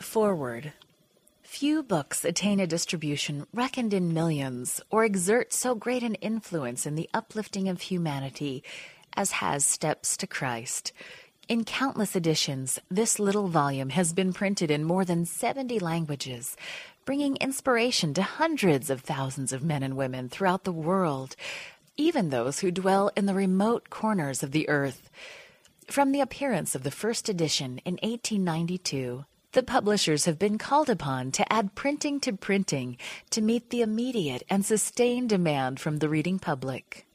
Foreword. Few books attain a distribution reckoned in millions or exert so great an influence in the uplifting of humanity as has Steps to Christ. In countless editions, this little volume has been printed in more than 70 languages, bringing inspiration to hundreds of thousands of men and women throughout the world, even those who dwell in the remote corners of the earth. From the appearance of the first edition in 1892, the publishers have been called upon to add printing to printing to meet the immediate and sustained demand from the reading public.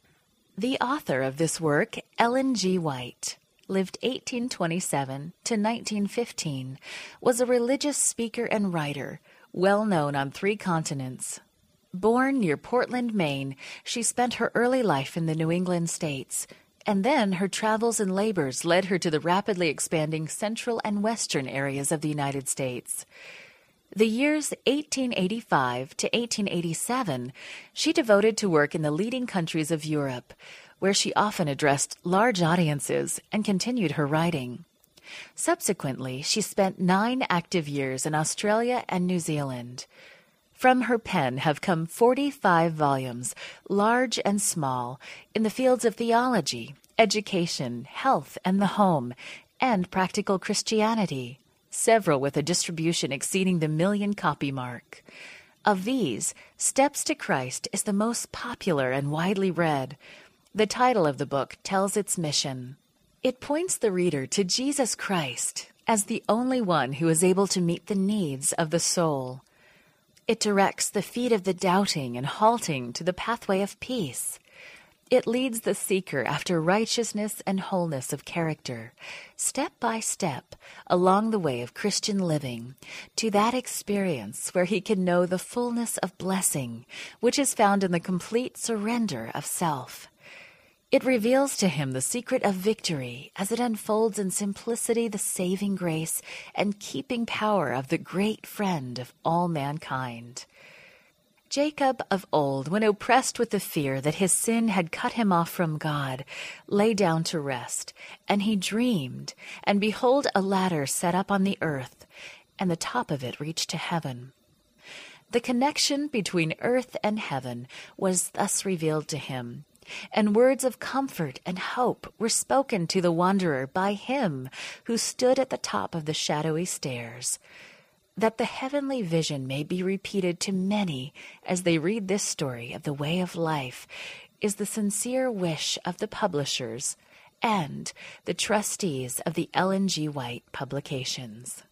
The author of this work, Ellen G. White, lived 1827 to 1915, was a religious speaker and writer, well known on three continents. Born near Portland, Maine, she spent her early life in the New England states and then her travels and labors led her to the rapidly expanding central and western areas of the United States. The years 1885 to 1887 she devoted to work in the leading countries of Europe, where she often addressed large audiences and continued her writing. Subsequently, she spent nine active years in Australia and New Zealand. From her pen have come 45 volumes, large and small, in the fields of theology, education, health and the home, and practical Christianity, several with a distribution exceeding the million copy mark. Of these, Steps to Christ is the most popular and widely read. The title of the book tells its mission. It points the reader to Jesus Christ as the only one who is able to meet the needs of the soul. It directs the feet of the doubting and halting to the pathway of peace. It leads the seeker after righteousness and wholeness of character, step by step, along the way of Christian living, to that experience where he can know the fullness of blessing, which is found in the complete surrender of self. It reveals to him the secret of victory as it unfolds in simplicity the saving grace and keeping power of the great friend of all mankind. Jacob of old, when oppressed with the fear that his sin had cut him off from God, lay down to rest, and he dreamed, and behold, a ladder set up on the earth, and the top of it reached to heaven. The connection between earth and heaven was thus revealed to him and words of comfort and hope were spoken to the wanderer by him who stood at the top of the shadowy stairs. That the heavenly vision may be repeated to many as they read this story of the way of life is the sincere wish of the publishers and the trustees of the Ellen G. White publications.